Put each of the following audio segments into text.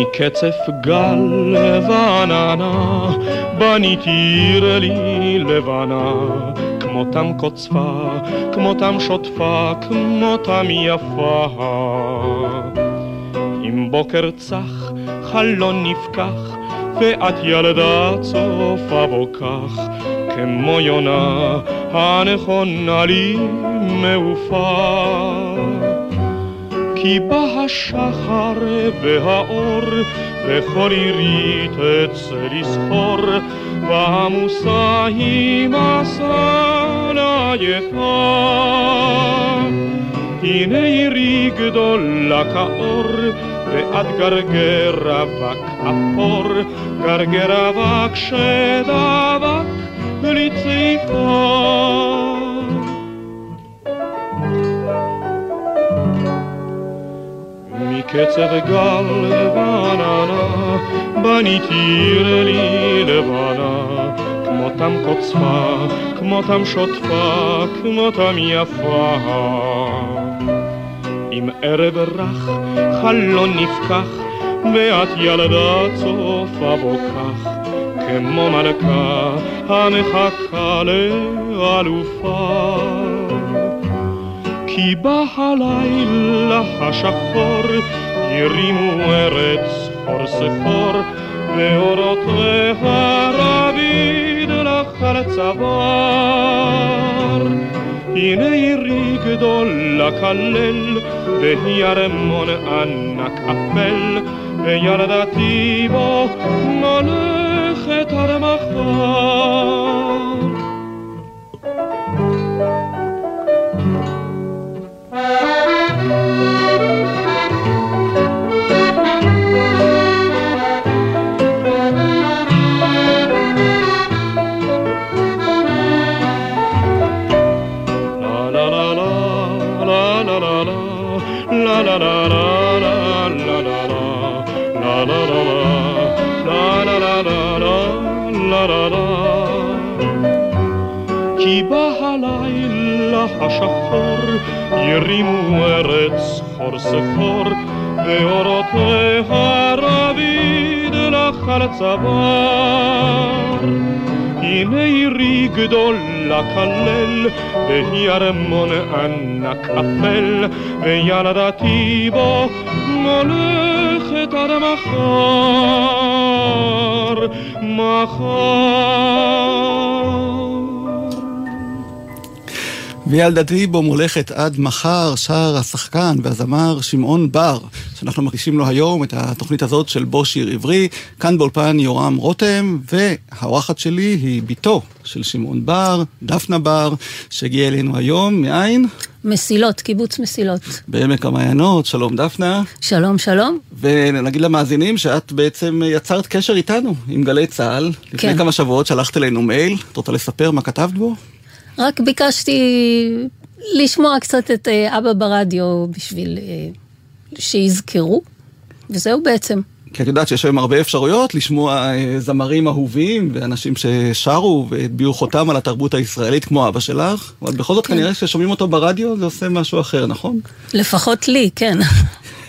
מקצף גל ועננה, בניתי עיר לי לבנה, כמותם קוצפה, כמותם שוטפה, כמותם יפה. עם בוקר צח, חלון נפקח, ואת ילדה צופה בו כך, כמו יונה הנכונה לי מעופה. כי בא השחר והאור, וכל עירית אצא לסחור, ועמוסה היא מסע עייפה. הנה עירי גדולה כאור, ועד גרגר אבק אפור, גרגר אבק שדבק לציקה. מקצב גל ועננה, בניתי עיר לי לבנה, כמותם קוצפה, כמותם שוטפה, כמותם יפה. עם ערב רך, חלון נפקח, ואת ילדה צופה בו כך, כמו מלכה המחכה לאלופה. כי בא הלילה השחור, הרימו ארץ חור סחור, ואורותיה רביד לך על צוואר. הנה עירי גדולה כלל, והיא ארמון ענק אפל, וילדתי בו מולכת עד מחר. השחור, ירימו ארץ חור סחור, ואורותיה רביד לך על צוואר. הנה עירי גדולה כלל, והיא ארמון ענק אפל, וילדתי בו מולכת עד מחר, מחר. וילדתי בו מולכת עד מחר, שר השחקן והזמר שמעון בר, שאנחנו מרגישים לו היום את התוכנית הזאת של בו שיר עברי, כאן באולפן יורם רותם, והאורחת שלי היא בתו של שמעון בר, דפנה בר, שהגיעה אלינו היום, מאין? מסילות, קיבוץ מסילות. בעמק המעיינות, שלום דפנה. שלום, שלום. ונגיד למאזינים שאת בעצם יצרת קשר איתנו, עם גלי צה"ל. כן. לפני כמה שבועות שלחת אלינו מייל, את רוצה לספר מה כתבת בו? רק ביקשתי לשמוע קצת את אבא ברדיו בשביל שיזכרו, וזהו בעצם. כי את יודעת שיש היום הרבה אפשרויות לשמוע זמרים אהובים ואנשים ששרו והטביעו חותם על התרבות הישראלית כמו אבא שלך, אבל בכל זאת כן. כנראה ששומעים אותו ברדיו זה עושה משהו אחר, נכון? לפחות לי, כן.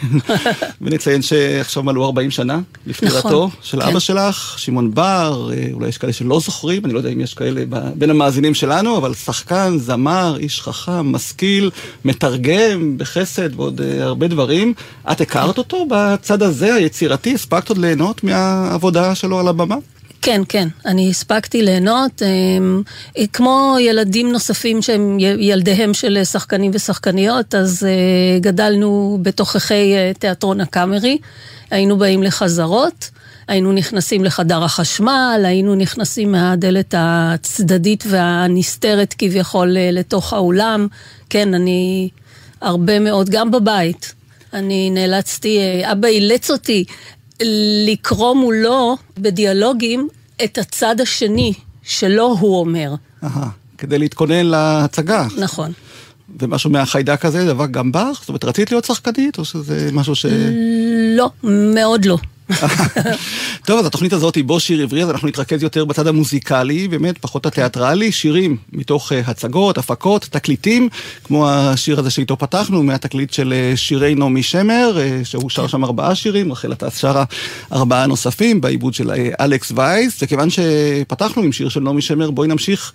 ונציין שעכשיו מלאו 40 שנה לפטירתו נכון, של כן. אבא שלך, שמעון בר, אולי יש כאלה שלא זוכרים, אני לא יודע אם יש כאלה בין המאזינים שלנו, אבל שחקן, זמר, איש חכם, משכיל, מתרגם בחסד ועוד הרבה דברים. את הכרת אותו בצד הזה, היצירתי, הספקת עוד ליהנות מהעבודה שלו על הבמה? כן, כן, אני הספקתי ליהנות, כמו ילדים נוספים שהם ילדיהם של שחקנים ושחקניות, אז גדלנו בתוככי תיאטרון הקאמרי, היינו באים לחזרות, היינו נכנסים לחדר החשמל, היינו נכנסים מהדלת הצדדית והנסתרת כביכול לתוך האולם, כן, אני... הרבה מאוד, גם בבית. אני נאלצתי, אה, אבא אילץ אותי לקרוא מולו בדיאלוגים את הצד השני שלא הוא אומר. אהה, כדי להתכונן להצגה. נכון. ומשהו מהחיידק הזה, דבר גם בך? זאת אומרת, רצית להיות שחקנית, או שזה משהו ש... לא, מאוד לא. טוב, אז התוכנית הזאת היא בו שיר עברי, אז אנחנו נתרכז יותר בצד המוזיקלי, באמת, פחות התיאטרלי, שירים מתוך uh, הצגות, הפקות, תקליטים, כמו השיר הזה שאיתו פתחנו, מהתקליט של uh, שירי נעמי שמר, uh, שהוא שר שם ארבעה שירים, רחל עטס שרה ארבעה נוספים, בעיבוד של אלכס וייס, וכיוון שפתחנו עם שיר של נעמי שמר, בואי נמשיך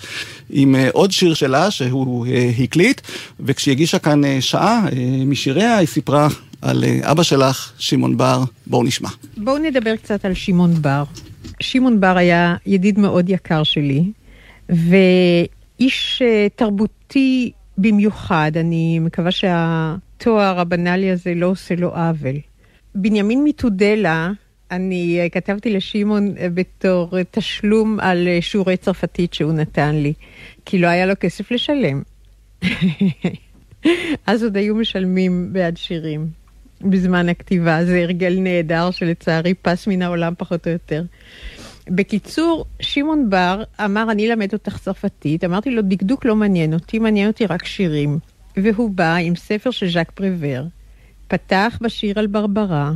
עם עוד שיר שלה, שהוא הקליט, וכשהיא הגישה כאן שעה משיריה, היא סיפרה על אה, אבא שלך, שמעון בר. בואו נשמע. בואו נדבר קצת על שמעון בר. שמעון בר היה ידיד מאוד יקר שלי, ואיש אה, תרבותי במיוחד. אני מקווה שהתואר הבנאלי הזה לא עושה לו עוול. בנימין מתודלה, אני אה, כתבתי לשמעון בתור תשלום על שיעורי צרפתית שהוא נתן לי, כי לא היה לו כסף לשלם. אז עוד היו משלמים בעד שירים. בזמן הכתיבה. זה הרגל נהדר שלצערי פס מן העולם פחות או יותר. בקיצור, שמעון בר אמר, אני אלמד אותך צרפתית. אמרתי לו, דקדוק לא מעניין אותי, מעניין אותי רק שירים. והוא בא עם ספר של ז'אק פריבר, פתח בשיר על ברברה,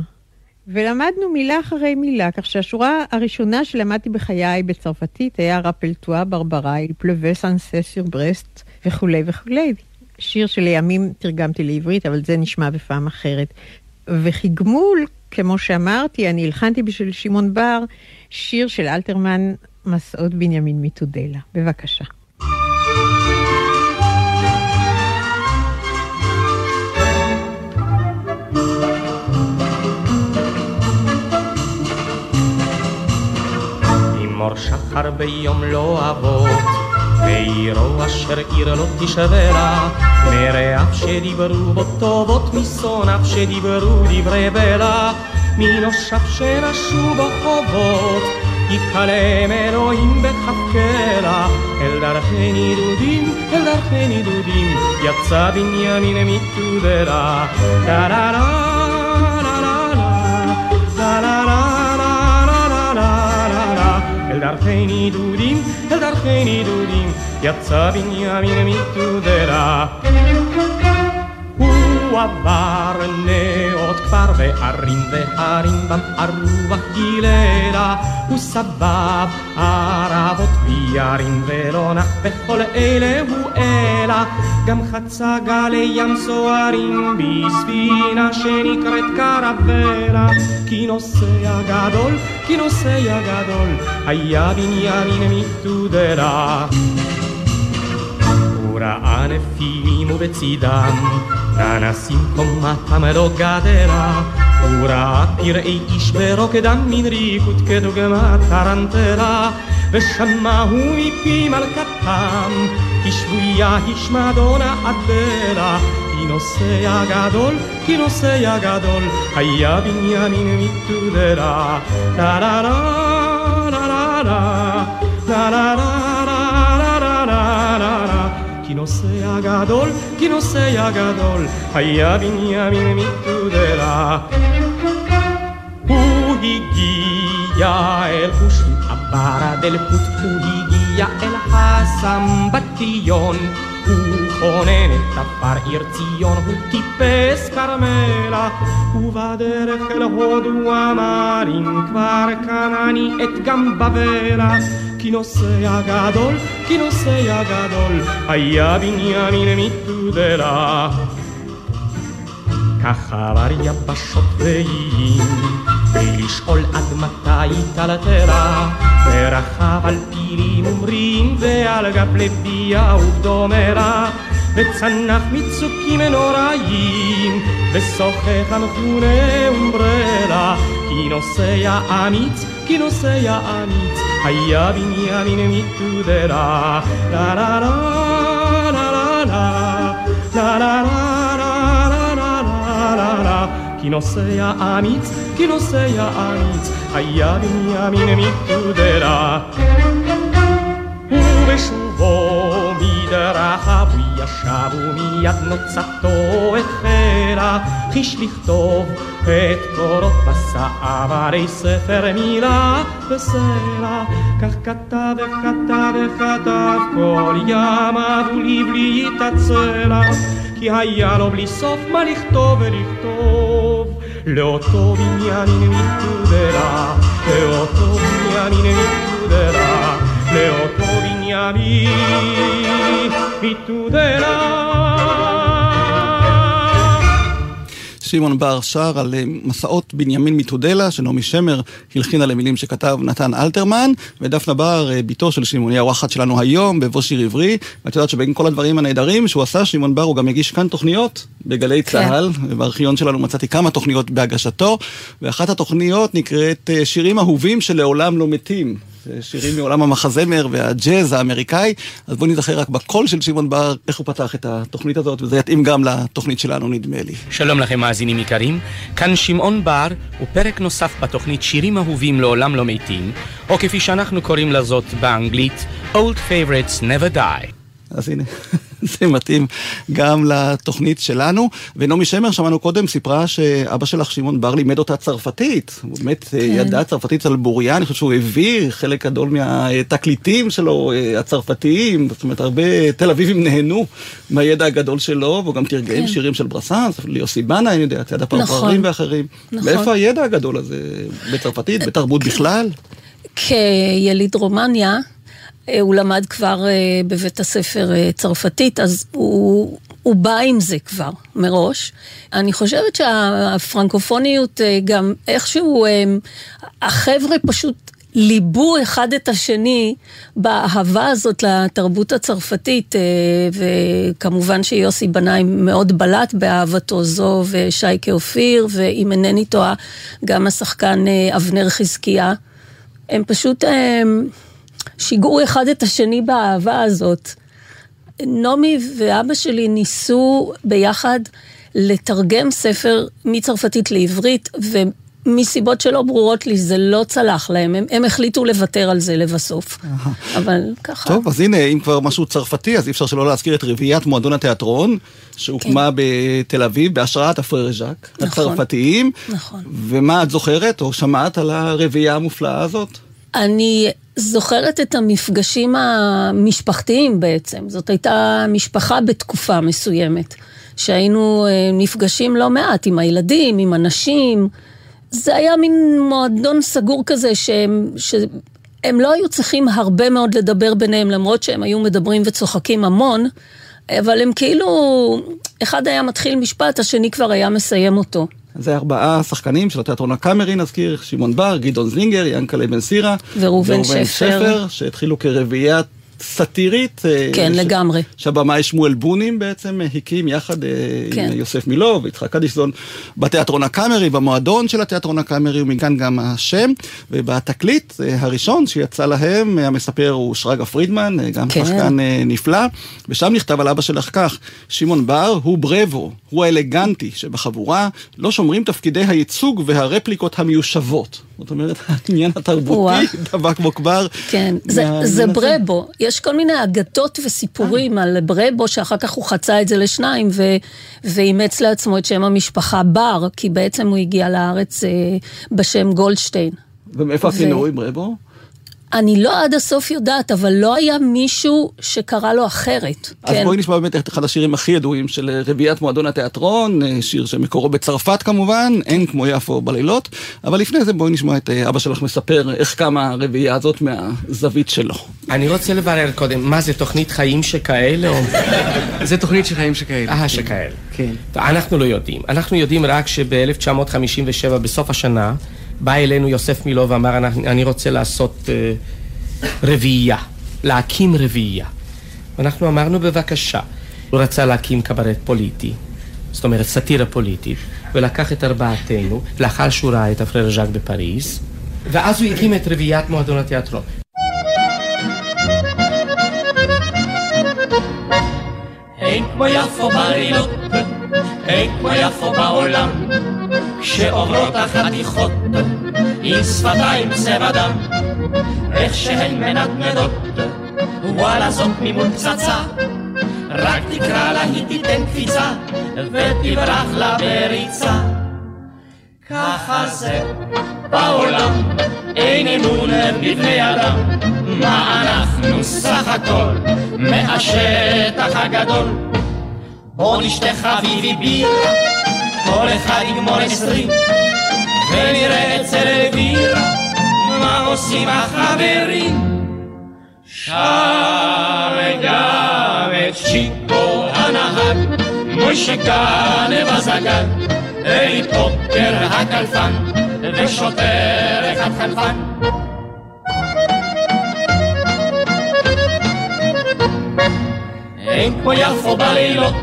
ולמדנו מילה אחרי מילה, כך שהשורה הראשונה שלמדתי בחיי בצרפתית היה רפלטואה ברברה, il pleuvait sans sur ברסט וכולי וכולי. שיר שלימים תרגמתי לעברית, אבל זה נשמע בפעם אחרת. וכגמול, כמו שאמרתי, אני הלחנתי בשביל שמעון בר שיר של אלתרמן, מסעות בנימין מתודלה. בבקשה. מור שחר ביום לא אבות ועירו אשר עיר לא לה, מרעיו שדיברו בו טובות, משונאיו שדיברו דברי בלע, מנושיו שנשו בו חובות, יתקלם אלוהים קלע, אל דרכי נידודים, אל דרכי נידודים, יצא בנימין מתודרה. לה darkeni dudim, el darkeni dudim, piazza Bignamine mi chiuderà. הוא עבר נאות כפר וערים והרים במערו גיללה, הוא סבב ערבות וירים ולא נח בכל אלה הוא אלא, גם חצה גלי ים סוערים בספינה שנקראת קרבלה, כי נוסע גדול, כי נוסע גדול, היה בנימין מתודרה. הוא ראה נפילים ובצידם ננסים קומתם לא גדרה הוא ראה פראי איש ברוקדם מן ריקוד כדוגמת טרנטלה ושמעו מפי מלכתם כי שבויה היא שמדונה אדלה כי נוסע גדול, כי נוסע גדול היה בנימין מתודרה לה לה לה לה לה לה לה לה לה לה לה לה כי נוסע גדול, כי נוסע גדול, היה בנימין מתודרה. הוא הגיע אל חושי אברה דל פוט, הוא הגיע אל הסמבטיון. Honen eta far irtzion huti pez karmela Uvader jel hodu amarin kvar kanani et gambabela Kino se agadol, kino se agadol Aia binyamin mitu dela. Kajabaria pasot behin behin לשאול עד מתי טלטלה, ורכב על פילים ומרים ועל גב לביאה ודומרה, וצנח מצוקים נוראים, ושוחח המכונה אומברלה, כי נוסע אמיץ, כי נוסע אמיץ, היה בנימין מתודרה. לה לה לה לה לה לה לה לה לה לה כי נוסע אמיץ, כי נוסע אמיץ, היה בנימין מתודרה. ובשובו מדרכיו עכשיו ומיד נוצתו החלה, חיש לכתוב את קורות מסע עברי ספר מילה וסלע. כך כתב וכתב וכתב כל ימיו ולבלי התעצלה, כי היה לו בלי סוף מה לכתוב ולכתוב. 로또비냐니네 미쿠데라 레오또비냐니네 미쿠데라 레오또비냐미 미쿠데라 שמעון בר שר על אה, מסעות בנימין מתודלה, שנעמי שמר הלחינה למילים שכתב נתן אלתרמן, ודפנה בר, אה, בתו של שמעון, היא האורחת שלנו היום בבוא שיר עברי, ואת יודעת שבין כל הדברים הנהדרים שהוא עשה, שמעון בר הוא גם הגיש כאן תוכניות בגלי כן. צה"ל, ובארכיון שלנו מצאתי כמה תוכניות בהגשתו, ואחת התוכניות נקראת אה, שירים אהובים שלעולם לא מתים. שירים מעולם המחזמר והג'אז האמריקאי, אז בואו נזכר רק בקול של שמעון בר, איך הוא פתח את התוכנית הזאת, וזה יתאים גם לתוכנית שלנו, נדמה לי. שלום לכם, מאזינים יקרים. כאן שמעון בר, ופרק נוסף בתוכנית שירים אהובים לעולם לא מתים, או כפי שאנחנו קוראים לזאת באנגלית, Old Favorites Never Die. אז הנה, זה מתאים גם לתוכנית שלנו. ונעמי שמר, שמענו קודם, סיפרה שאבא שלך, שמעון בר, לימד אותה צרפתית. הוא באמת כן. ידע צרפתית על בוריה, אני חושב שהוא הביא חלק גדול מהתקליטים שלו, אה, הצרפתיים. זאת אומרת, הרבה תל אביבים נהנו מהידע הגדול שלו, והוא גם תרגם כן. שירים של ברסאנס, ליוסי בנה, אני יודע, צד הפרפרים נכון. ואחרים. נכון. מאיפה הידע הגדול הזה? בצרפתית, בתרבות בכלל? כיליד רומניה, אה, הוא למד כבר אה, בבית הספר אה, צרפתית, אז הוא, הוא בא עם זה כבר מראש. אני חושבת שהפרנקופוניות גם איכשהו, החבר'ה פשוט ליבו אחד את השני באהבה הזאת לתרבות הצרפתית, וכמובן שיוסי בנאי מאוד בלט באהבתו זו ושייקה אופיר, ואם אינני טועה, גם השחקן אבנר חזקיה. הם פשוט... הם, שיגעו אחד את השני באהבה הזאת. נעמי ואבא שלי ניסו ביחד לתרגם ספר מצרפתית לעברית, ומסיבות שלא ברורות לי זה לא צלח להם, הם, הם החליטו לוותר על זה לבסוף. אבל ככה. טוב, אז הנה, אם כבר משהו צרפתי, אז אי אפשר שלא להזכיר את רביעיית מועדון התיאטרון, שהוקמה כן. בתל אביב בהשראת הפרר ז'אק, נכון, הצרפתיים. נכון. ומה את זוכרת, או שמעת על הרביעייה המופלאה הזאת? אני זוכרת את המפגשים המשפחתיים בעצם. זאת הייתה משפחה בתקופה מסוימת, שהיינו אה, נפגשים לא מעט עם הילדים, עם אנשים. זה היה מין מועדון סגור כזה שהם, שהם לא היו צריכים הרבה מאוד לדבר ביניהם, למרות שהם היו מדברים וצוחקים המון, אבל הם כאילו, אחד היה מתחיל משפט, השני כבר היה מסיים אותו. זה ארבעה שחקנים של התיאטרון הקאמרי, נזכיר, שמעון בר, גדעון זינגר, ינקלה בן סירה. וראובן שפר. שפר, שהתחילו כרביעיית סאטירית. אה, כן, ש... לגמרי. שהבמאי שמואל בונים בעצם אה, הקים יחד אה, כן. עם יוסף מילוא ויצחק אדיסון בתיאטרון הקאמרי, במועדון של התיאטרון הקאמרי, ומכאן גם השם. ובתקליט הראשון שיצא להם, המספר הוא שרגא פרידמן, גם כן. שחקן נפלא, ושם נכתב על אבא שלך כך, שמעון בר הוא ברבו, הוא האלגנטי שבחבורה לא שומרים תפקידי הייצוג והרפליקות המיושבות. זאת אומרת, העניין התרבותי דבק בו כבר. כן, זה, זה ברבו. יש כל מיני אגדות וסיפורים אה. על ברבו, שאחר כך הוא חצה את זה לשניים, ו, ואימץ לעצמו את שם המשפחה בר, כי בעצם הוא הגיע לארץ אה, בשם גולדשטיין. ומאיפה הכינוי ברבו? אני לא עד הסוף יודעת, אבל לא היה מישהו שקרא לו אחרת. אז כן. בואי נשמע באמת את אחד השירים הכי ידועים של רביעיית מועדון התיאטרון, אה, שיר שמקורו בצרפת כמובן, אין כמו יפו בלילות, אבל לפני זה בואי נשמע את אה, אבא שלך מספר איך קמה הרביעייה הזאת מהזווית שלו. אני רוצה לברר קודם, מה זה תוכנית חיים שכאלה? זה תוכנית של חיים שכאלה. אה, שכאלה. כן. אנחנו לא יודעים. אנחנו יודעים רק שב-1957, בסוף השנה, בא אלינו יוסף מילו ואמר, אני רוצה לעשות uh, רביעייה, להקים רביעייה. ואנחנו אמרנו, בבקשה. הוא רצה להקים קברט פוליטי, זאת אומרת סאטירה פוליטית, ולקח את ארבעתנו, לאחר שהוא ראה את הפרר ז'אק בפריז, ואז הוא הקים את רביעיית מועדון התיאטרון. אין כמו יפו בלילות, אין כמו יפו בעולם. שעוברות החתיכות עם שפתיים צבע דם, איך שהן מנדנדות, וואלה זאת ממול פצצה, רק תקרא לה היא תיתן קפיצה, ותברח לה בריצה. ככה זה בעולם, אין אמון בבני אדם, מה אנחנו סך הכל מהשטח הגדול. בוא נשתה חביבי בירה, כל אחד יגמור עשרים, ונראה אצל אלבירה, מה עושים החברים. שר גם את צ'יקו הנהג, מוישה גנב הזגג, אלי פוקר הקלפן, ושוטר אחד חלפן. אין כמו יפו בלילות,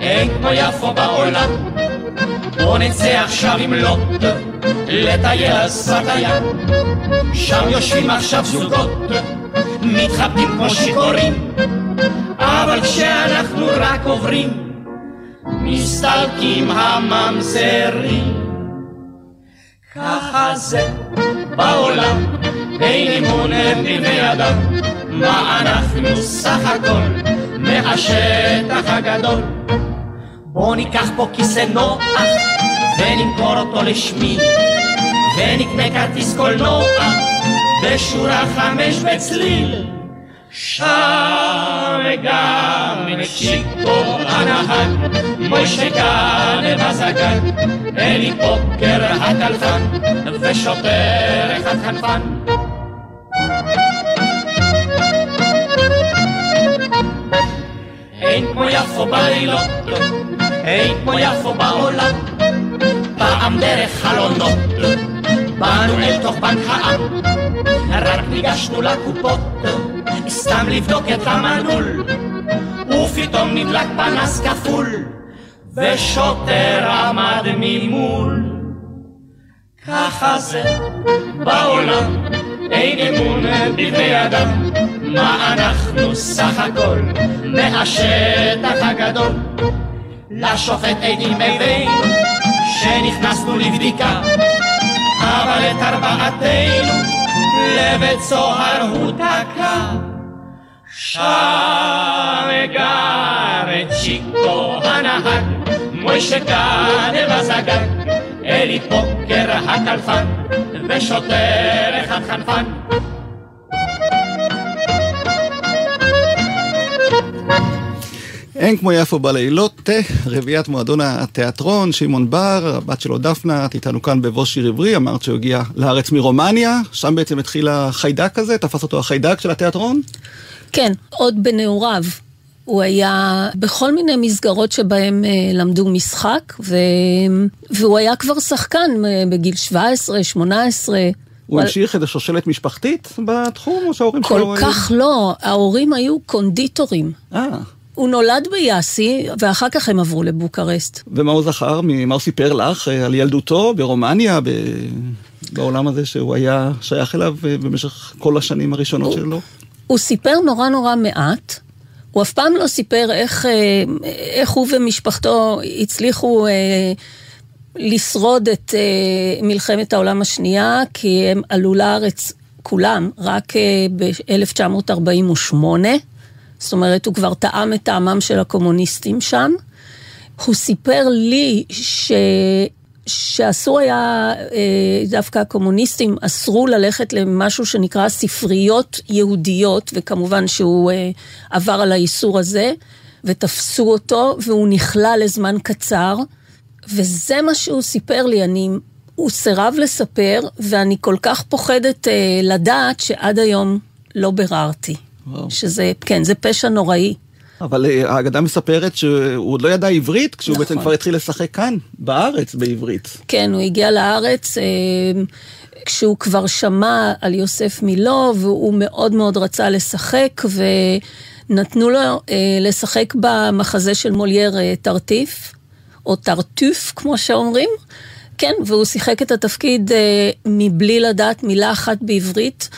אין כמו יפו בעולם. בוא נצא עכשיו עם לוט, לטייל על שפת הים. שם יושבים עכשיו זוגות, מתחבקים כמו שיכורים, אבל כשאנחנו רק עוברים, מסתלקים הממזרים. ככה זה בעולם, אין אמון בבני אדם, מה אנחנו סך הכל מהשטח הגדול. בוא ניקח פה כיסא נוח ונמכור אותו לשמי, ונקנה כרטיס קולנוע בשורה חמש בצליל. שם גם צ'יקו הנהג, מוישה גנב הזגג, אלי פוקר הטלפן, ושוטר אחד חנפן. אין כמו יפו בלילות, אין כמו יפו בעולם, פעם דרך חלונות, באנו אל תוך בנק העם, רק ניגשנו לקופות, סתם לבדוק את המנעול, ופתאום נדלק פנס כפול, ושוטר עמד ממול. ככה זה בעולם, אין אמון בבני אדם, מה אנחנו סך הכל מהשטח הגדול. לשופט עדים הבאנו שנכנסנו לבדיקה, אבל את ארבעתנו לבית סוהר הוא תקע. שם גר את צ'יקו הנהג, מוישה גנב הזגג, אלי פוקר הקלפן, ושוטר אחד חנפן. אין כמו יפו בלילות, רביעיית מועדון התיאטרון, שמעון בר, הבת שלו דפנה, את איתנו כאן בבוא שיר עברי, אמרת שהוא הגיע לארץ מרומניה, שם בעצם התחיל החיידק הזה, תפס אותו החיידק של התיאטרון? כן, עוד בנעוריו. הוא היה בכל מיני מסגרות שבהם uh, למדו משחק, ו... והוא היה כבר שחקן uh, בגיל 17, 18. הוא המשיך איזה שושלת משפחתית בתחום, או שההורים שלו... כל כך לא, ההורים היו קונדיטורים. אה, הוא נולד ביאסי, ואחר כך הם עברו לבוקרשט. ומה הוא זכר? מה הוא סיפר לך אה, על ילדותו ברומניה, ב... בעולם הזה שהוא היה שייך אליו אה, במשך כל השנים הראשונות שלו? הוא סיפר נורא נורא מעט. הוא אף פעם לא סיפר איך, אה, איך הוא ומשפחתו הצליחו אה, לשרוד את אה, מלחמת העולם השנייה, כי הם עלו לארץ כולם רק ב-1948. זאת אומרת, הוא כבר טעם את טעמם של הקומוניסטים שם. הוא סיפר לי ש... שאסור היה, דווקא הקומוניסטים אסרו ללכת למשהו שנקרא ספריות יהודיות, וכמובן שהוא עבר על האיסור הזה, ותפסו אותו, והוא נכלא לזמן קצר, וזה מה שהוא סיפר לי, אני, הוא סירב לספר, ואני כל כך פוחדת לדעת שעד היום לא ביררתי. וואו. שזה, כן, זה פשע נוראי. אבל האגדה מספרת שהוא עוד לא ידע עברית, כשהוא נכון. בעצם כבר התחיל לשחק כאן, בארץ, בעברית. כן, הוא הגיע לארץ אה, כשהוא כבר שמע על יוסף מילו, והוא מאוד מאוד רצה לשחק, ונתנו לו אה, לשחק במחזה של מולייר אה, טרטיף, או טרטוף, כמו שאומרים. כן, והוא שיחק את התפקיד מבלי לדעת מילה אחת בעברית.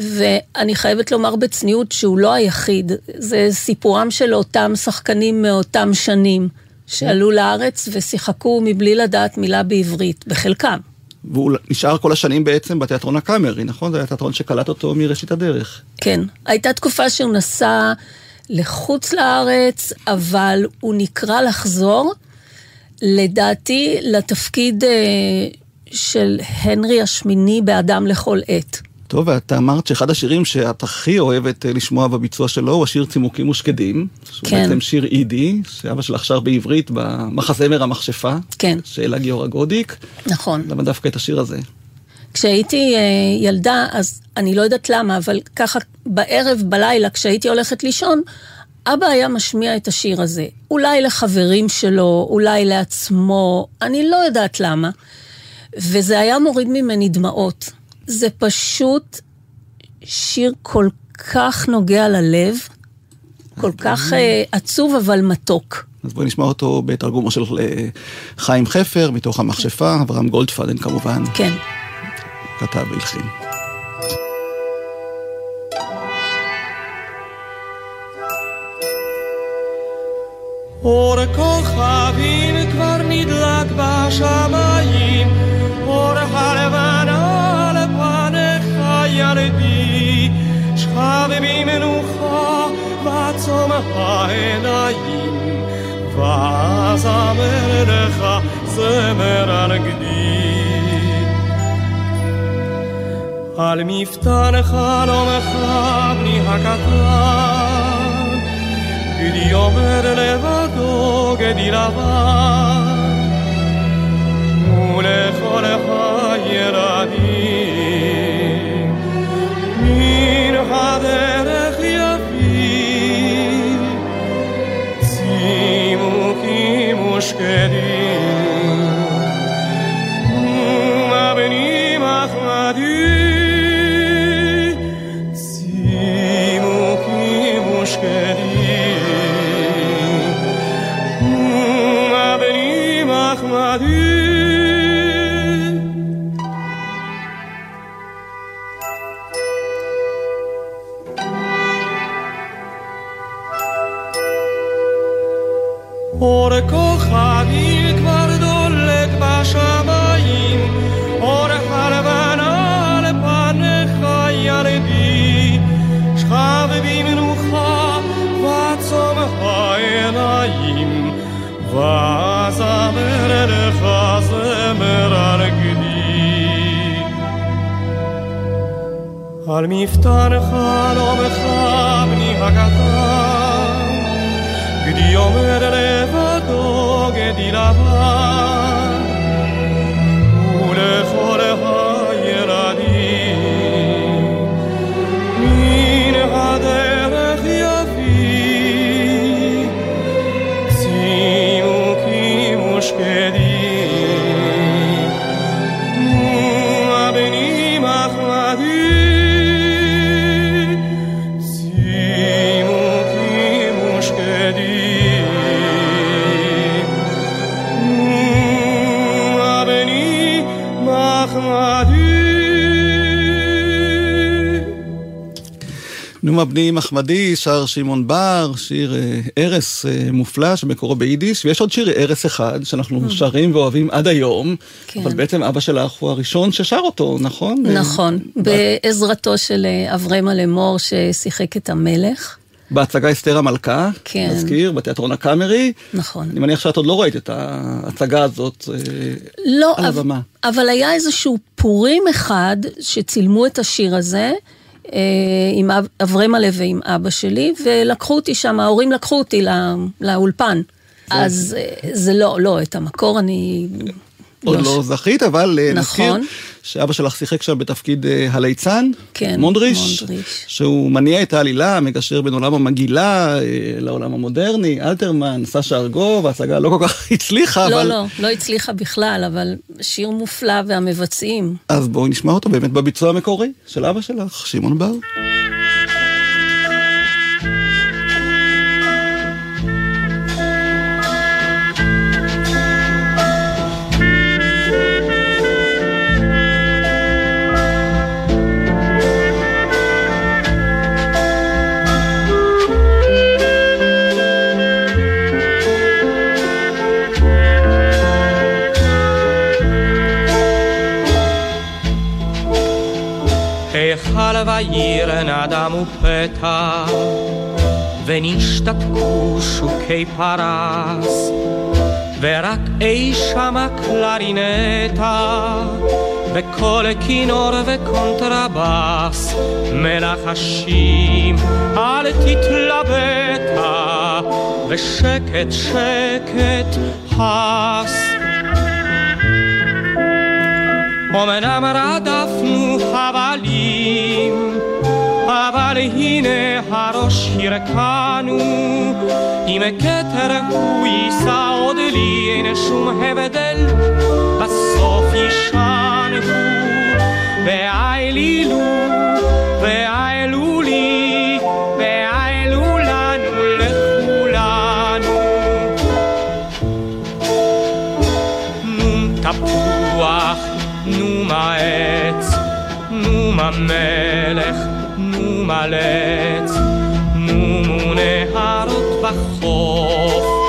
ואני חייבת לומר בצניעות שהוא לא היחיד, זה סיפורם של אותם שחקנים מאותם שנים שעלו לארץ ושיחקו מבלי לדעת מילה בעברית, בחלקם. והוא נשאר כל השנים בעצם בתיאטרון הקאמרי, נכון? זה היה תיאטרון שקלט אותו מראשית הדרך. כן. הייתה תקופה שהוא נסע לחוץ לארץ, אבל הוא נקרא לחזור, לדעתי, לתפקיד אה, של הנרי השמיני באדם לכל עת. טוב, ואת אמרת שאחד השירים שאת הכי אוהבת אה, לשמוע בביצוע שלו הוא השיר צימוקים ושקדים. שהוא כן. בעצם שיר אידי, שאבא שלך שר בעברית במחזמר המכשפה. כן. של גיורא גודיק. נכון. למה דווקא את השיר הזה? כשהייתי אה, ילדה, אז אני לא יודעת למה, אבל ככה בערב, בלילה, כשהייתי הולכת לישון, אבא היה משמיע את השיר הזה. אולי לחברים שלו, אולי לעצמו, אני לא יודעת למה. וזה היה מוריד ממני דמעות. זה פשוט שיר כל כך נוגע ללב, כל כך אה, עצוב אבל מתוק. אז בואי נשמע אותו בתרגומו של אה, חיים חפר, מתוך המכשפה, אברהם גולדפדן כמובן, כן. כתב והלחין. אור כוכבים כבר נדלק בשמיים, אור על פניך ילדי, שכב במנוחה ועצום העיניים, ואזמר לך זמר על גדי. על מפתן חלומך בני הקטן, גדי עומד לבדו, גדי לבן, ולכל הילדים, der ich lieb wie sie מחמדי, שר שמעון בר, שיר אה, ערש אה, מופלא שמקורו ביידיש, ויש עוד שיר ערש אחד שאנחנו שרים ואוהבים עד היום, כן. אבל בעצם אבא שלך הוא הראשון ששר אותו, נכון? נכון, בעזרתו של אה, אברמה לאמור ששיחק את המלך. בהצגה אסתר המלכה, כן. נזכיר, בתיאטרון הקאמרי. נכון. אני מניח שאת עוד לא ראית את ההצגה הזאת אה, לא, על אבל, הבמה. אבל היה איזשהו פורים אחד שצילמו את השיר הזה. אה, עם אב- אברמלה ועם אבא שלי, ולקחו אותי שם, ההורים לקחו אותי לא, לאולפן. אז אה, זה לא, לא, את המקור אני... עוד ש- לא זכית, אבל אה, נזכיר נכון. שאבא שלך שיחק שם בתפקיד אה, הליצן, כן, מונדריש, מונדריש. שהוא מניע את העלילה, מגשר בין עולם המגילה אה, לעולם המודרני, אלתרמן, סשה ארגוב, ההצגה לא כל כך הצליחה, לא, אבל... לא, לא הצליחה בכלל, אבל שיר מופלא והמבצעים. אז בואי נשמע אותו באמת בביצוע המקורי של אבא שלך, שמעון בר. וירן אדם ופתח, ונשתתקו שוקי פרס, ורק אי שם הקלרינטה, בקול כינור וקונטרבס, מלחשים אל תתלבטה, ושקט שקט הס. אמנם רדפנו חבלים אבל הנה הראש הרכנו, אם כתר הוא יישא עוד לי, אין שום הבדל, בסוף יישן הוא, והעלילו, והעלו לי, המלך, מלץ, נו נהרות בחוף,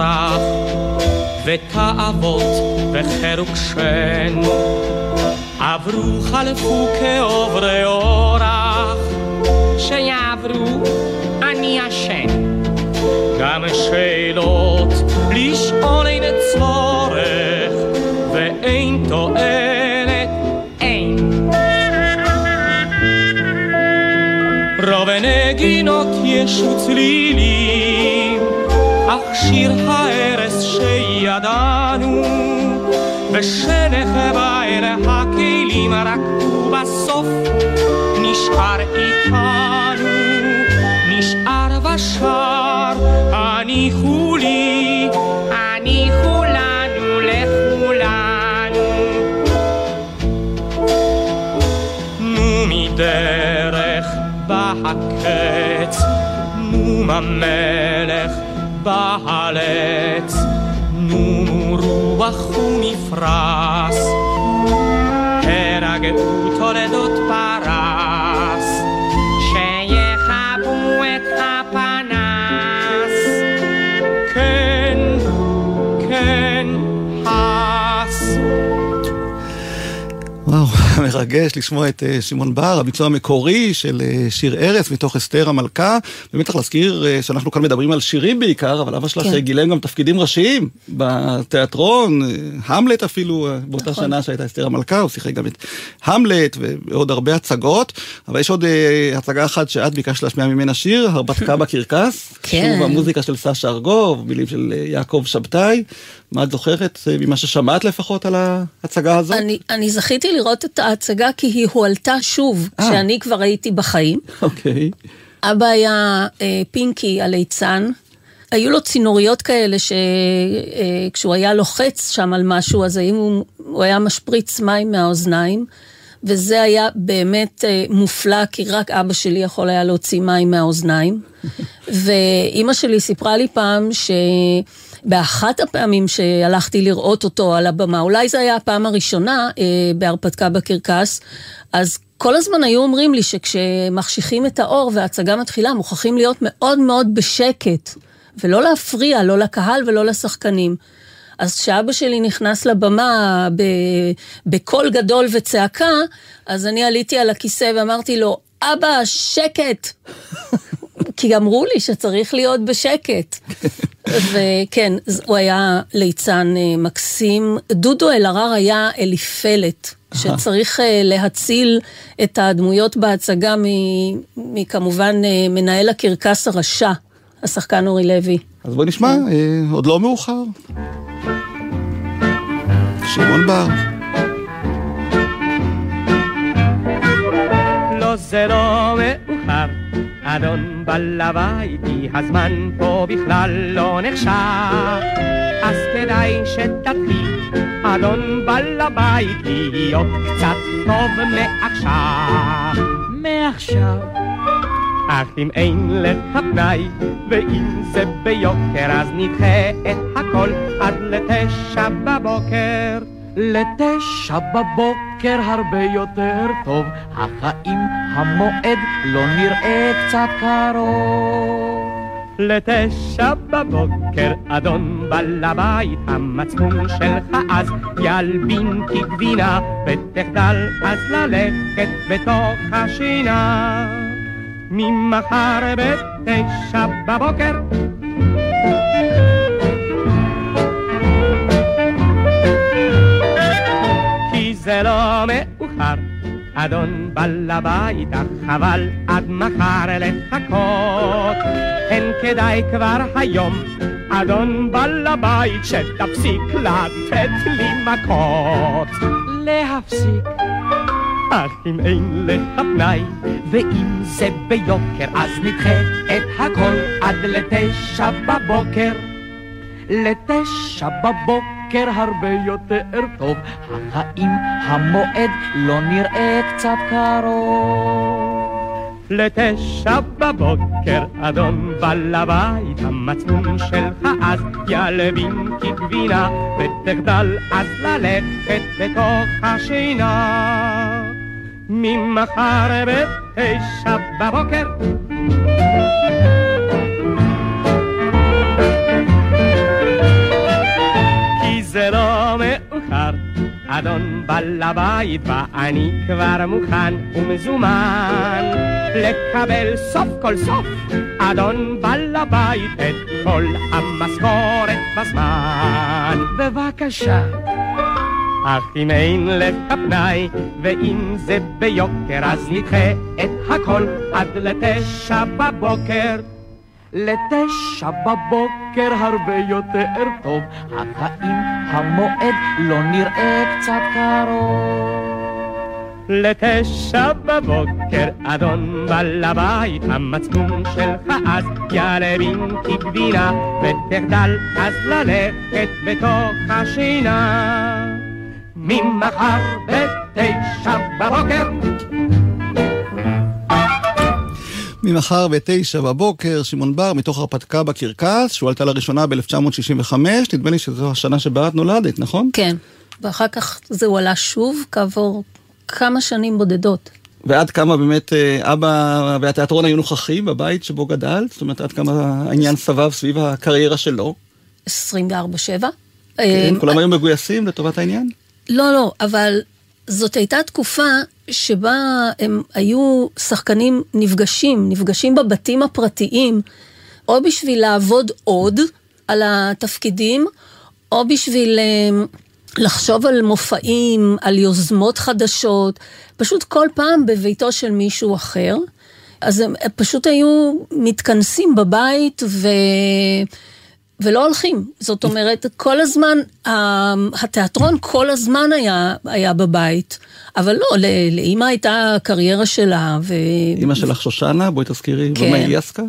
וטורח, ותאוות וחירוק שן, עברו חלפו כעוברי אורח, שיעברו אני אשן. גם שאלות לשאול אין צורך, ואין תועלת, אין. רוב הנגינות ישו צלילים אך שיר הארס שידענו, ושנחבא אל הכלים רק ובסוף נשאר איתנו, נשאר ושר, הניחו לי, הניחו לנו לכולנו. נו מדרך בא הקץ, נו המלך בעלץ, נו רוח ומפרס, מרגש לשמוע את אה, שמעון בר, הביצוע המקורי של אה, שיר ארץ מתוך אסתר המלכה. באמת צריך להזכיר אה, שאנחנו כאן מדברים על שירים בעיקר, אבל אבא שלך כן. גילם גם תפקידים ראשיים בתיאטרון, המלט אפילו, באותה נכון. שנה שהייתה אסתר המלכה, הוא שיחק גם את המלט ועוד הרבה הצגות, אבל יש עוד הצגה אחת שאת ביקשת להשמיע ממנה שיר, הרפתקה בקרקס. כן. שוב המוזיקה של סשה ארגוב, מילים של יעקב שבתאי. מה את זוכרת ממה ששמעת לפחות על ההצגה הזאת? אני, אני זכיתי לראות את ההצגה כי היא הועלתה שוב, אה. כשאני כבר הייתי בחיים. אוקיי. אבא היה אה, פינקי הליצן. היו לו צינוריות כאלה שכשהוא היה לוחץ שם על משהו, אז האם הוא, הוא היה משפריץ מים מהאוזניים, וזה היה באמת אה, מופלא, כי רק אבא שלי יכול היה להוציא מים מהאוזניים. ואימא שלי סיפרה לי פעם שבאחת הפעמים שהלכתי לראות אותו על הבמה, אולי זו הייתה הפעם הראשונה אה, בהרפתקה בקרקס, אז כל הזמן היו אומרים לי שכשמחשיכים את האור וההצגה מתחילה, מוכרחים להיות מאוד מאוד בשקט, ולא להפריע, לא לקהל ולא לשחקנים. אז כשאבא שלי נכנס לבמה בקול גדול וצעקה, אז אני עליתי על הכיסא ואמרתי לו, אבא, שקט! כי אמרו לי שצריך להיות בשקט. וכן, הוא היה ליצן אה, מקסים. דודו אלהרר היה אליפלת, שצריך אה, להציל את הדמויות בהצגה מ- מכמובן אה, מנהל הקרקס הרשע, השחקן אורי לוי. אז בואי נשמע, אה, עוד לא מאוחר. שמעון בר. לא זה לא מאוחר, אדון בעל הביתי, הזמן פה בכלל לא נחשב. אז כדאי שתתחיל, אדון בעל הביתי, להיות קצת טוב מעכשיו. מעכשיו. אך אם אין לך פנאי, ואם זה ביוקר, אז נדחה את. הכל עד לתשע בבוקר. לתשע בבוקר הרבה יותר טוב, החיים המועד לא נראה קצת קרוב. לתשע בבוקר, אדון בעל הבית, המצפון שלך אז ילבין כגבינה, ותחדל אז ללכת בתוך השינה. ממחר בתשע בבוקר זה לא מאוחר, אדון בעל הבית, אך חבל עד מחר לחכות. אין כדאי כבר היום, אדון בעל הבית, שתפסיק לתת לי מכות. להפסיק. אך אם אין לך פנאי, ואם זה ביוקר, אז נדחה את הכל עד לתשע בבוקר. לתשע בבוקר הרבה יותר טוב, החיים המועד לא נראה קצת קרוב. לתשע בבוקר, אדון בעל הבית, המצפון שלך אז ילבין כגבינה, ותחדל אז ללכת בתוך השינה. ממחר בתשע בבוקר לא מאוחר, אדון בעל הבית, ואני כבר מוכן ומזומן לקבל סוף כל סוף, אדון בעל הבית, את כל המשכורת בזמן. בבקשה. אך אם אין לך פנאי, ואם זה ביוקר, אז נדחה את הכל עד לתשע בבוקר. לתשע בבוקר הרבה יותר טוב, החיים המועד לא נראה קצת קרוב. לתשע בבוקר, אדון בעל הבית, המצפון שלך אז ילבין כגבינה, ותחדל אז ללכת בתוך השינה. ממחר בתשע בבוקר ממחר בתשע בבוקר, שמעון בר, מתוך הרפתקה בקרקס, שהועלתה לראשונה ב-1965, נדמה לי שזו השנה שבה את נולדת, נכון? כן, ואחר כך זה הועלה שוב כעבור כמה שנים בודדות. ועד כמה באמת אה, אבא והתיאטרון היו נוכחים בבית שבו גדלת? זאת אומרת, עד כמה העניין סבב סביב הקריירה שלו? 24-7. כן, אה, כולם היו מגויסים לטובת העניין? לא, לא, אבל זאת הייתה תקופה שבה הם היו שחקנים נפגשים, נפגשים בבתים הפרטיים, או בשביל לעבוד עוד על התפקידים, או בשביל אה, לחשוב על מופעים, על יוזמות חדשות, פשוט כל פעם בביתו של מישהו אחר. אז הם פשוט היו מתכנסים בבית ו... ולא הולכים. זאת אומרת, כל הזמן, התיאטרון כל הזמן היה, היה בבית, אבל לא, לאימא הייתה קריירה שלה. ו... אימא שלך שושנה, בואי תזכירי, כן. במה היא עסקה?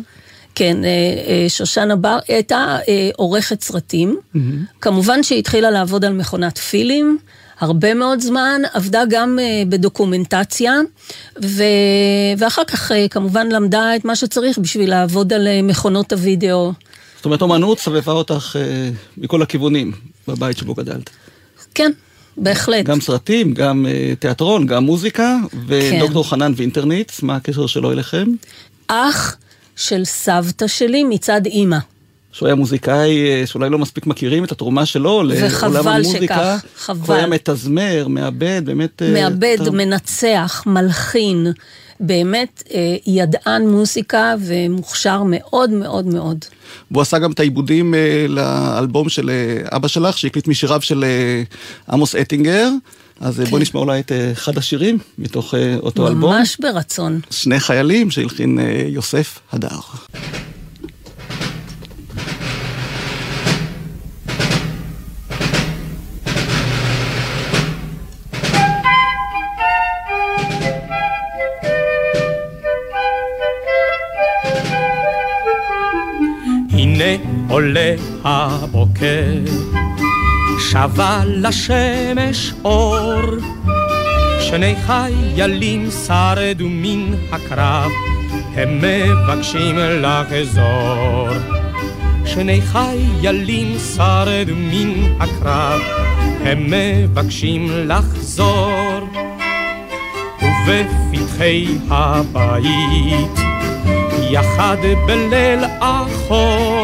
כן, אה, אה, שושנה בר, היא הייתה אה, עורכת סרטים. Mm-hmm. כמובן שהיא התחילה לעבוד על מכונת פילים. הרבה מאוד זמן, עבדה גם בדוקומנטציה, ו... ואחר כך כמובן למדה את מה שצריך בשביל לעבוד על מכונות הוידאו. זאת אומרת, אומנות סבבה אותך אה, מכל הכיוונים בבית שבו גדלת. כן, בהחלט. גם סרטים, גם אה, תיאטרון, גם מוזיקה, ודוקטור כן. חנן וינטרניץ, מה הקשר שלו אליכם? אח של סבתא שלי מצד אימא. שהוא היה מוזיקאי אה, שאולי לא מספיק מכירים את התרומה שלו לעולם וחבל המוזיקה. שכך, חבל. הוא היה מתזמר, מעבד, באמת... אה, מעבד, אתה- מנצח, מלחין, באמת אה, ידען מוזיקה ומוכשר מאוד מאוד מאוד. והוא עשה גם את העיבודים אה, לאלבום של אה, אבא שלך, שהקליט משיריו של אה, עמוס אטינגר. אז אה, בואי נשמע אולי את אחד השירים מתוך אותו אלבום. ממש ברצון. שני חיילים שהלחין יוסף הדר. עולה הבוקר, שבה לשמש אור. שני חיילים שרדו מן הקרב, הם מבקשים לחזור. שני חיילים שרדו מן הקרב, הם מבקשים לחזור. ובפתחי הבית, יחד בליל אחור,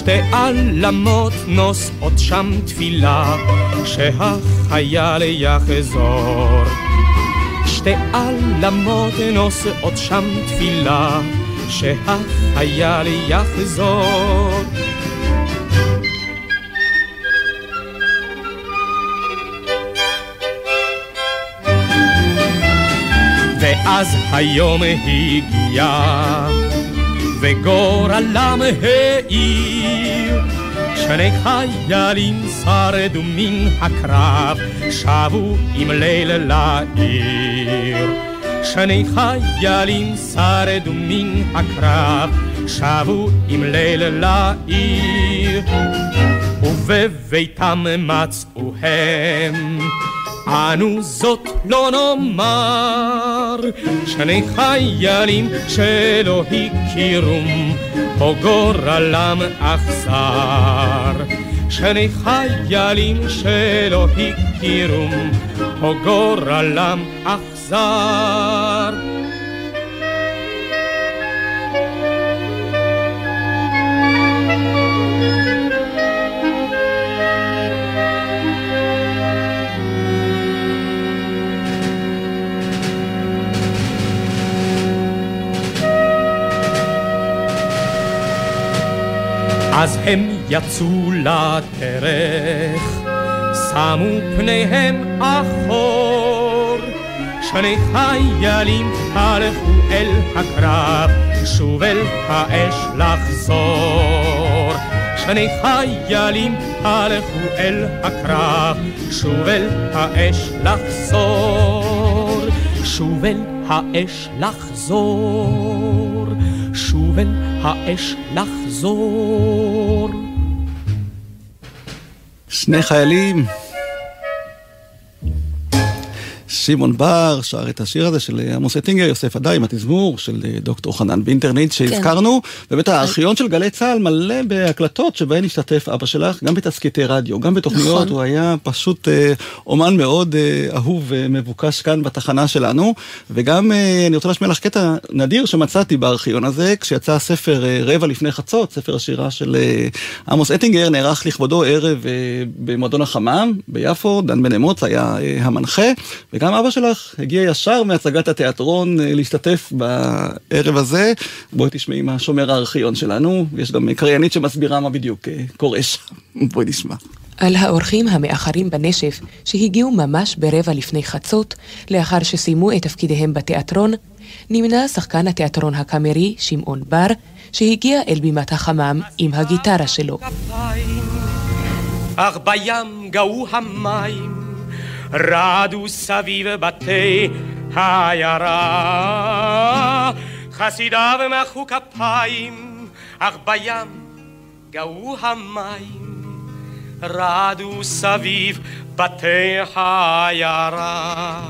שתי עלמות נושאות שם תפילה, שהחייל יחזור. שתי עלמות נושאות שם תפילה, שהחייל יחזור. ואז היום הגיע, וגורלם העיר. שני חיילים שרדו מן הקרב, שבו עם ליל לעיר. שני חיילים שרדו מן הקרב, שבו עם ליל לעיר. ובביתם מצאו הם אנו זאת לא נאמר, שני חיילים שלא הכירום, או גורלם אכזר. שני חיילים שלא הכירום, או גורלם אכזר. אז הם יצאו לדרך, שמו פניהם אחור. שני חיילים הלכו אל הקרב, שוב אל האש לחזור. שני חיילים הלכו אל הקרב, שוב אל האש לחזור. שוב אל האש לחזור. שוב אל האש לחזור. שני חיילים. שמעון בר שר את השיר הזה של עמוס אטינגר, יוסף עדיי עם התזמור של דוקטור חנן וינטרניץ שהזכרנו. כן. באמת הארכיון של גלי צה"ל מלא בהקלטות שבהן השתתף אבא שלך, גם בתסכיתי רדיו, גם בתוכניות, נכון. הוא היה פשוט אה, אומן מאוד אה, אהוב ומבוקש כאן בתחנה שלנו. וגם אה, אני רוצה להשמיע לך קטע נדיר שמצאתי בארכיון הזה, כשיצא הספר אה, רבע לפני חצות, ספר השירה של אה, עמוס אטינגר, נערך לכבודו ערב אה, במועדון החמם ביפו, דן בן אמוץ היה אה, המנחה. וגם אבא שלך הגיע ישר מהצגת התיאטרון אה, להשתתף בערב הזה. בואי תשמעי מה שומר הארכיון שלנו, יש גם קריינית שמסבירה מה בדיוק אה, קורה שם. בואי נשמע. על האורחים המאחרים בנשף, שהגיעו ממש ברבע לפני חצות, לאחר שסיימו את תפקידיהם בתיאטרון, נמנה שחקן התיאטרון הקאמרי, שמעון בר, שהגיע אל בימת החמם עם הגיטרה שלו. אך בים גאו המים רעדו סביב בתי העיירה. חסידיו מחאו כפיים, אך בים גאו המים. רעדו סביב בתי העיירה.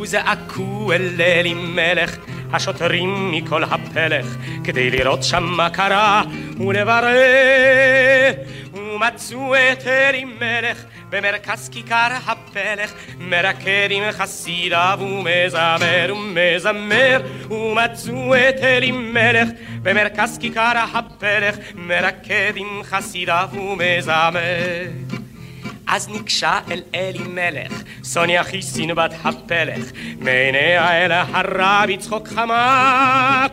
וזעקו אל אלימלך השוטרים מכל הפלך כדי לראות שם מה קרה ולברר ומצאו את אלימלך במרכז כיכר הפלך מרקד עם חסידיו ומזמר ומזמר ומצאו את אלימלך במרכז כיכר הפלך מרקד עם חסידיו ומזמר אז ניגשה אל אלימלך, סוניה חיסין בת הפלך, מעיניה אל הרבי צחוק חמק.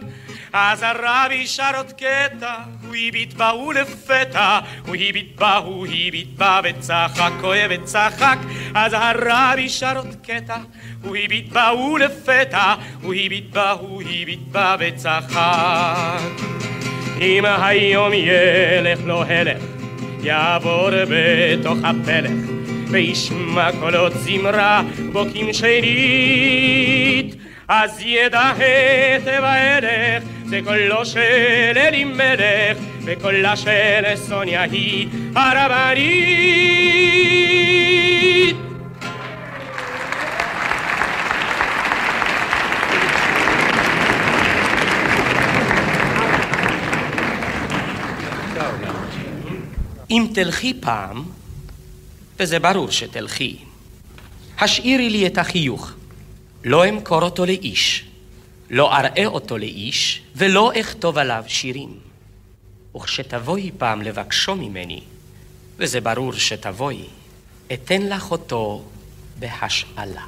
אז הרבי שר עוד קטע, הוא הביט בה ולפתע, הוא הביט בה, הוא הביט בה וצחק, אוהב וצחק. אז הרבי שר עוד קטע, הוא הביט בה ולפתע, הוא הביט בה, הוא הביט בה וצחק. אם היום ילך לא הלך, יעבור בתוך הפלך, וישמע קולות זמרה בוקעים שנית. אז ידע היטב ההלך, זה קולו של אלימלך, וקולה של סוניה היא הרבנית. אם תלכי פעם, וזה ברור שתלכי, השאירי לי את החיוך. לא אמכור אותו לאיש, לא אראה אותו לאיש, ולא אכתוב עליו שירים. וכשתבואי פעם לבקשו ממני, וזה ברור שתבואי, אתן לך אותו בהשאלה.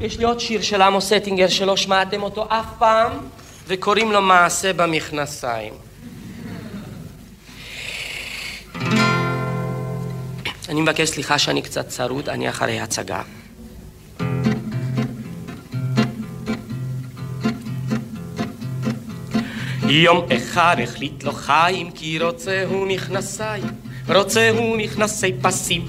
יש לי עוד שיר של עמוס אטינגר שלא שמעתם אותו אף פעם, וקוראים לו מעשה במכנסיים. אני מבקש סליחה שאני קצת צרוד, אני אחרי הצגה. יום אחד החליט לו חיים כי רוצה הוא מכנסיים, רוצה הוא מכנסי פסים.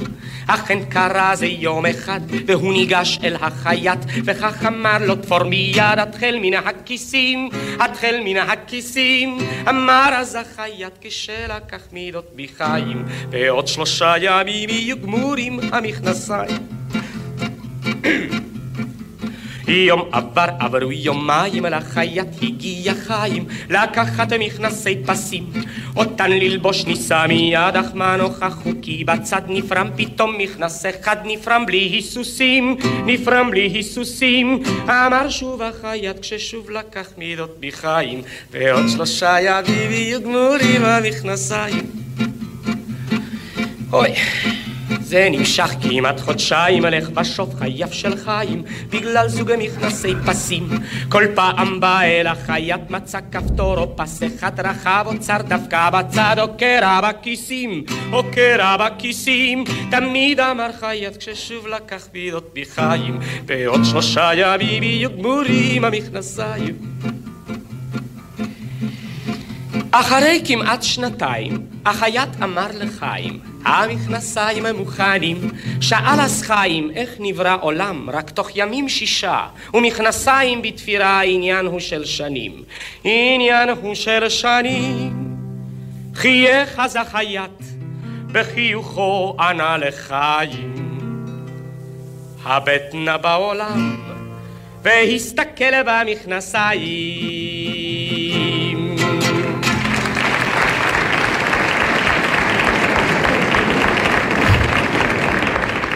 אכן קרה זה יום אחד, והוא ניגש אל החייט, וכך אמר לו תפור מיד, התחל מן הכיסים, התחל מן הכיסים. אמר אז החייט כשלקח מידות בחיים, ועוד שלושה ימים יהיו גמורים המכנסיים. יום עבר עברו יומיים, לחייט הגיע חיים, לקחת מכנסי פסים, אותן ללבוש ניסה מיד, אך מה נוכח הוא כי בצד נפרם פתאום מכנס אחד נפרם בלי היסוסים, נפרם בלי היסוסים, אמר שוב החייט כששוב לקח מידות בחיים, ועוד שלושה ימים יהיו גמורים המכנסיים. אוי זה נמשך כמעט חודשיים, הלך בשוף חייו של חיים, בגלל זוג מכנסי פסים. כל פעם בא אל החייט מצא כפתור או פס אחד רחב או צר דווקא בצד או קרע בכיסים, או קרע בכיסים. תמיד אמר חייט כששוב לקח בידות בחיים, בעוד שלושה ימים יהיו גמורים המכנסיים. אחרי כמעט שנתיים, החייט אמר לחיים, המכנסיים מוכנים. שאל אז חיים, איך נברא עולם? רק תוך ימים שישה, ומכנסיים בתפירה עניין הוא של שנים. עניין הוא של שנים. חייך אז החייט, בחיוכו ענה לחיים. הבט נא בעולם, והסתכל במכנסיים.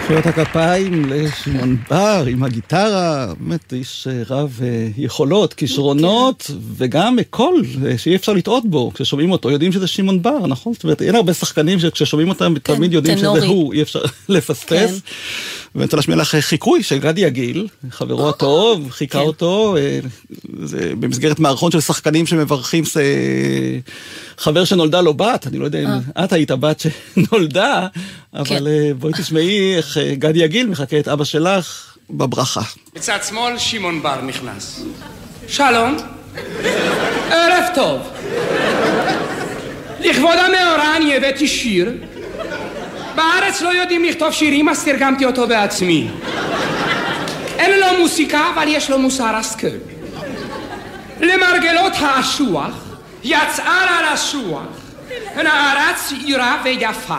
מחיאות הכפיים לשמעון בר עם הגיטרה, באמת איש אה, רב אה, יכולות, כישרונות, כן. וגם קול אה, שאי אפשר לטעות בו. כששומעים אותו יודעים שזה שמעון בר, נכון? זאת אומרת, אין הרבה שחקנים שכששומעים אותם כן, תמיד יודעים שזה הוא, אי אפשר לפספס. כן. ואני רוצה להשמיע לך חיקוי של גדי יגיל, חברו הטוב, חיכה אותו, זה במסגרת מערכון של שחקנים שמברכים חבר שנולדה לו בת, אני לא יודע אם את היית בת שנולדה, אבל בואי תשמעי איך גדי יגיל מחכה את אבא שלך בברכה. בצד שמאל שמעון בר נכנס. שלום, ערב טוב. לכבוד המאורע אני הבאתי שיר. בארץ לא יודעים לכתוב שירים אז תרגמתי אותו בעצמי. אין לו מוסיקה אבל יש לו מוסר השכל. למרגלות האשוח יצאה לה לשוח נערה צעירה ויפה.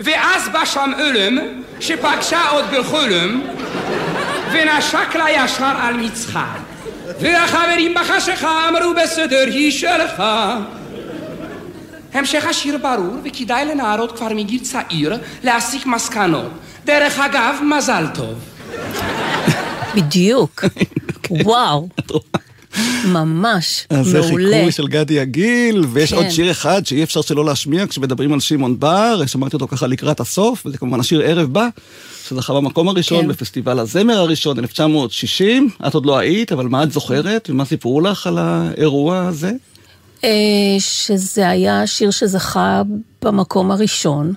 ואז בא שם אלם שפגשה עוד בחולם ונשק לה ישר על מצחה והחברים בחשיכה אמרו בסדר היא שלך המשך השיר ברור וכדאי לנערות כבר מגיל צעיר להסיק מסקנות דרך אגב מזל טוב בדיוק וואו ממש, אז מעולה. אז זה חיקוי של גדי יגיל, ויש כן. עוד שיר אחד שאי אפשר שלא להשמיע כשמדברים על שמעון בר, שמעתי אותו ככה לקראת הסוף, וזה כמובן השיר ערב בא, שזכה במקום הראשון כן. בפסטיבל הזמר הראשון, 1960. את עוד לא היית, אבל מה את זוכרת, ומה סיפרו לך על האירוע הזה? אה, שזה היה שיר שזכה במקום הראשון.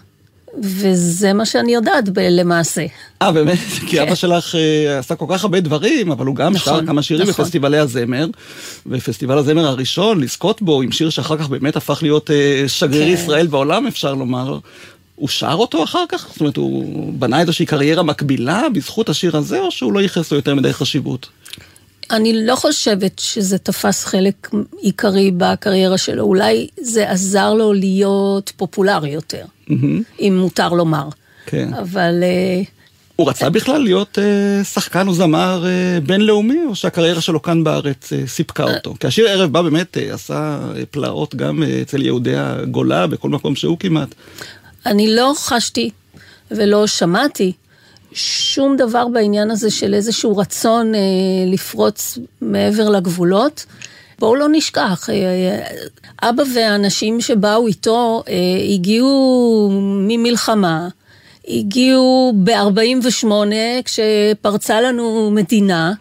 וזה מה שאני יודעת ב- למעשה. אה, באמת? כי כן. אבא שלך אה, עשה כל כך הרבה דברים, אבל הוא גם נכון, שר כמה שירים נכון. בפסטיבלי הזמר. ופסטיבל הזמר הראשון, לזכות בו עם שיר שאחר כך באמת הפך להיות אה, שגריר כן. ישראל בעולם, אפשר לומר. הוא שר אותו אחר כך? זאת אומרת, הוא בנה איזושהי קריירה מקבילה בזכות השיר הזה, או שהוא לא ייחס לו יותר מדי חשיבות? אני לא חושבת שזה תפס חלק עיקרי בקריירה שלו, אולי זה עזר לו להיות פופולרי יותר, mm-hmm. אם מותר לומר. כן. אבל... Uh, הוא רצה בכלל להיות אה, שחקן או זמר אה, בינלאומי, או שהקריירה שלו כאן בארץ אה, סיפקה אותו? כי השיר ערב בא באמת אה, עשה אה, פלאות גם אה, אצל יהודי הגולה, בכל מקום שהוא כמעט. אני לא חשתי ולא שמעתי שום דבר בעניין הזה של איזשהו רצון אה, לפרוץ מעבר לגבולות. בואו לא נשכח, אה, אה, אבא והאנשים שבאו איתו אה, הגיעו ממלחמה, הגיעו ב-48' כשפרצה לנו מדינה,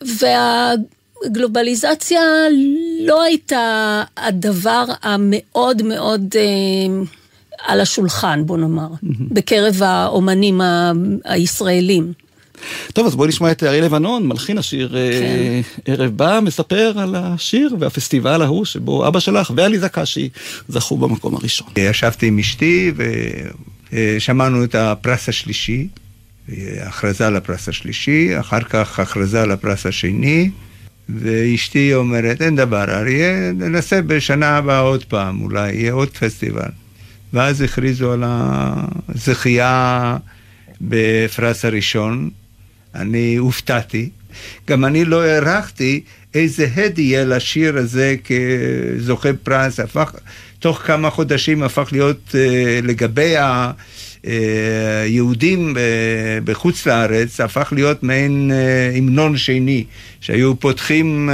והגלובליזציה לא הייתה הדבר המאוד מאוד אה, על השולחן, בוא נאמר, בקרב האומנים ה- הישראלים. טוב, אז בואי נשמע את אריה לבנון, מלחין השיר אה, ערב בא, מספר על השיר והפסטיבל ההוא שבו אבא שלך ועליזה קשי זכו במקום הראשון. ישבתי עם אשתי ושמענו את הפרס השלישי, הכרזה על הפרס השלישי, אחר כך הכרזה על הפרס השני, ואשתי אומרת, אין דבר, אריה, ננסה בשנה הבאה עוד פעם, אולי יהיה עוד פסטיבל. ואז הכריזו על הזכייה בפרס הראשון, אני הופתעתי. גם אני לא הערכתי איזה הד יהיה לשיר הזה כזוכה פרס. הפך, תוך כמה חודשים הפך להיות אה, לגבי היהודים אה, בחוץ לארץ, הפך להיות מעין אה, המנון שני, שהיו פותחים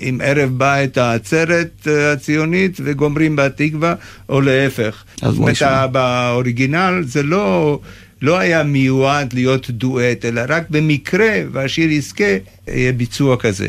עם ערב בא את העצרת הציונית וגומרים בהתקווה, או להפך. בוא נשמע. באוריגינל זה לא... לא היה מיועד להיות דואט, אלא רק במקרה והשיר יזכה, יהיה ביצוע כזה.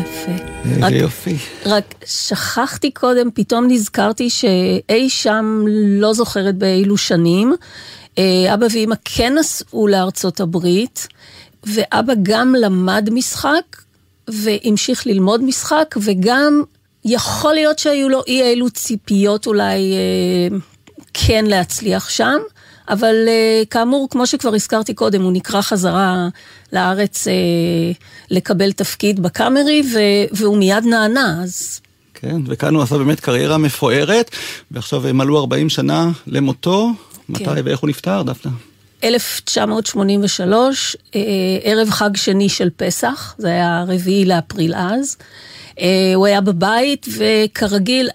יפה. איזה רק- יופי. רק שכחתי קודם, פתאום נזכרתי שאי שם, לא זוכרת באילו שנים, אה, אבא ואמא כן נסעו לארצות הברית, ואבא גם למד משחק, והמשיך ללמוד משחק, וגם יכול להיות שהיו לו אי אילו ציפיות אולי אה, כן להצליח שם. אבל אה, כאמור, כמו שכבר הזכרתי קודם, הוא נקרא חזרה לארץ אה, לקבל תפקיד בקאמרי, והוא מיד נענה, אז כן, וכאן הוא עשה באמת קריירה מפוארת, ועכשיו הם מלאו 40 שנה למותו. מתי כן. ואיך הוא נפטר, דפנה? 1983, אה, ערב חג שני של פסח, זה היה הרביעי לאפריל אז. אה, הוא היה בבית, וכרגיל,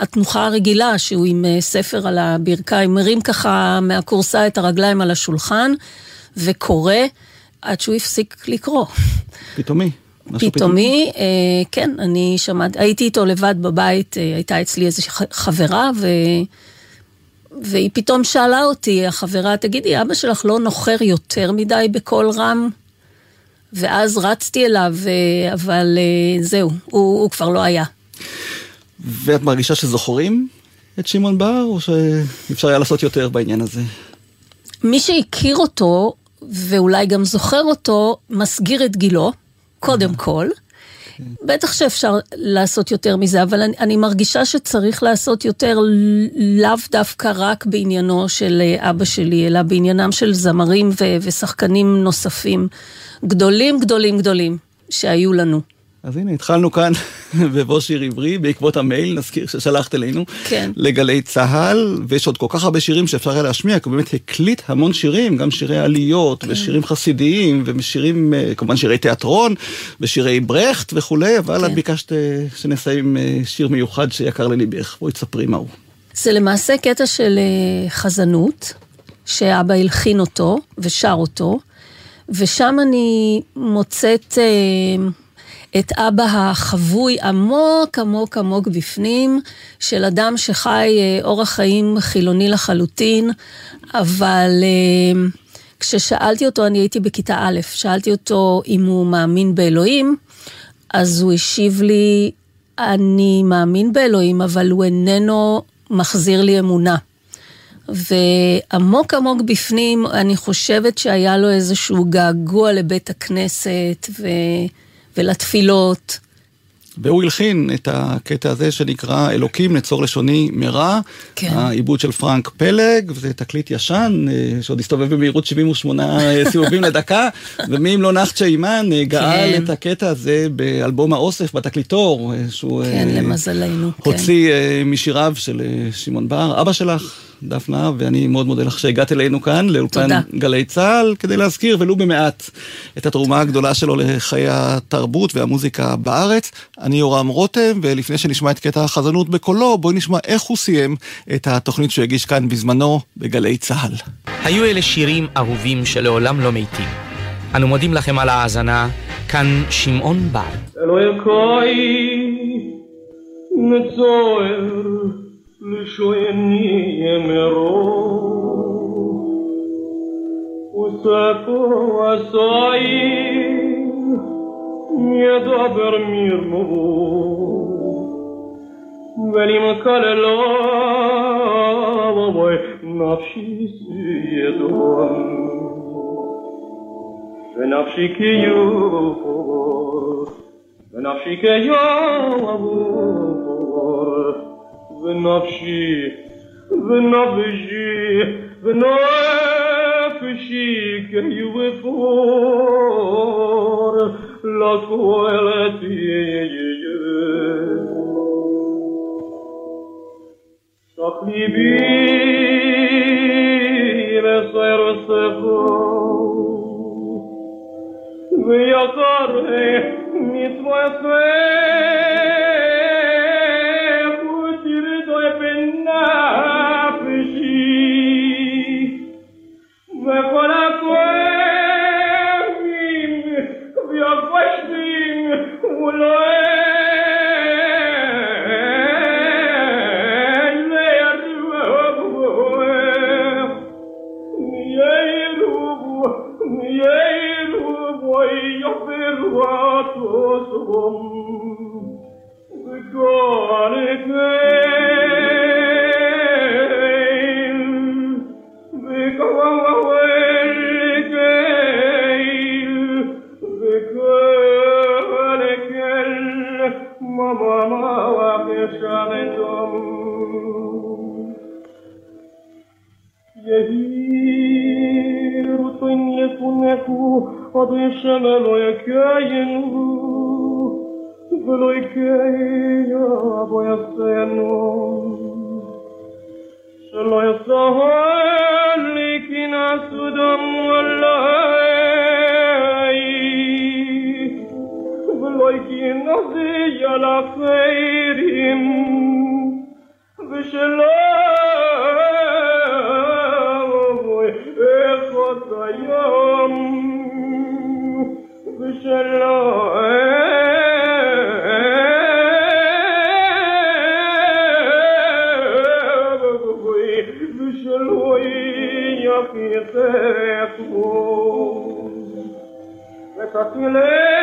התנוחה הרגילה, שהוא עם אה, ספר על הברכיים, מרים ככה מהכורסה את הרגליים על השולחן, וקורא עד שהוא הפסיק לקרוא. פתאומי. פתאומי, אה, כן, אני שמעתי, הייתי איתו לבד בבית, אה, הייתה אצלי איזושהי חברה, ו... והיא פתאום שאלה אותי, החברה, תגידי, אבא שלך לא נוחר יותר מדי בקול רם? ואז רצתי אליו, אה, אבל אה, זהו, הוא, הוא כבר לא היה. ואת מרגישה שזוכרים את שמעון בר, או שאפשר היה לעשות יותר בעניין הזה? מי שהכיר אותו, ואולי גם זוכר אותו, מסגיר את גילו, קודם כל. בטח שאפשר לעשות יותר מזה, אבל אני, אני מרגישה שצריך לעשות יותר לאו דווקא רק בעניינו של אה, אבא שלי, אלא בעניינם של זמרים ו- ושחקנים נוספים. גדולים, גדולים, גדולים, שהיו לנו. אז הנה, התחלנו כאן בבוא שיר עברי, בעקבות המייל, נזכיר ששלחת אלינו, כן. לגלי צה"ל, ויש עוד כל כך הרבה שירים שאפשר היה להשמיע, כי הוא באמת הקליט המון שירים, גם שירי עליות, כן. ושירים חסידיים, ושירים, אה, כמובן שירי תיאטרון, ושירי ברכט וכולי, אבל כן. את ביקשת אה, שנסיים אה, שיר מיוחד שיקר לליבך. בואי תספרי מהו. זה למעשה קטע של חזנות, שאבא הלחין אותו ושר אותו, ושם אני מוצאת אה, את אבא החבוי עמוק עמוק עמוק בפנים, של אדם שחי אה, אורח חיים חילוני לחלוטין, אבל אה, כששאלתי אותו, אני הייתי בכיתה א', שאלתי אותו אם הוא מאמין באלוהים, אז הוא השיב לי, אני מאמין באלוהים, אבל הוא איננו מחזיר לי אמונה. ועמוק עמוק בפנים, אני חושבת שהיה לו איזשהו געגוע לבית הכנסת ו... ולתפילות. והוא הלחין את הקטע הזה שנקרא אלוקים נצור לשוני מרע, כן. העיבוד של פרנק פלג, וזה תקליט ישן, אה, שעוד הסתובב במהירות 78 סיבובים לדקה, ומי אם לא נחצ'ה אימן אה, גאל כן. את הקטע הזה באלבום האוסף בתקליטור, אה, שהוא כן, אה, למזלנו. כן. הוציא אה, משיריו של אה, שמעון בר, אבא שלך. דפנה, ואני מאוד מודה לך שהגעת אלינו כאן, לאולפן תודה. גלי צה"ל, כדי להזכיר ולו במעט את התרומה הגדולה שלו לחיי התרבות והמוזיקה בארץ. אני יורם רותם, ולפני שנשמע את קטע החזנות בקולו, בואי נשמע איך הוא סיים את התוכנית שהוא הגיש כאן בזמנו בגלי צה"ל. היו אלה שירים אהובים שלעולם לא מתים. אנו מודים לכם על ההאזנה, כאן שמעון בר. אלוהי נצוער مشوا إني يمروا وساكوا وسايين يا دابر ميرمو ولی مکال لام بای نفشی سیدون به نفشی که یو به نفشی که یو بنفسي بنفسي بنفسيك يوفور لك ولتي حبيبي بصير صفو بيا صار ميت وصفو עוד ישנה לא יקיינו ולא יקיים אבו יעשינו שלא יסהל לי כי נעשו דם עלי ולא יקיים ינביא על החיירים ושלא אחות गुसि का हले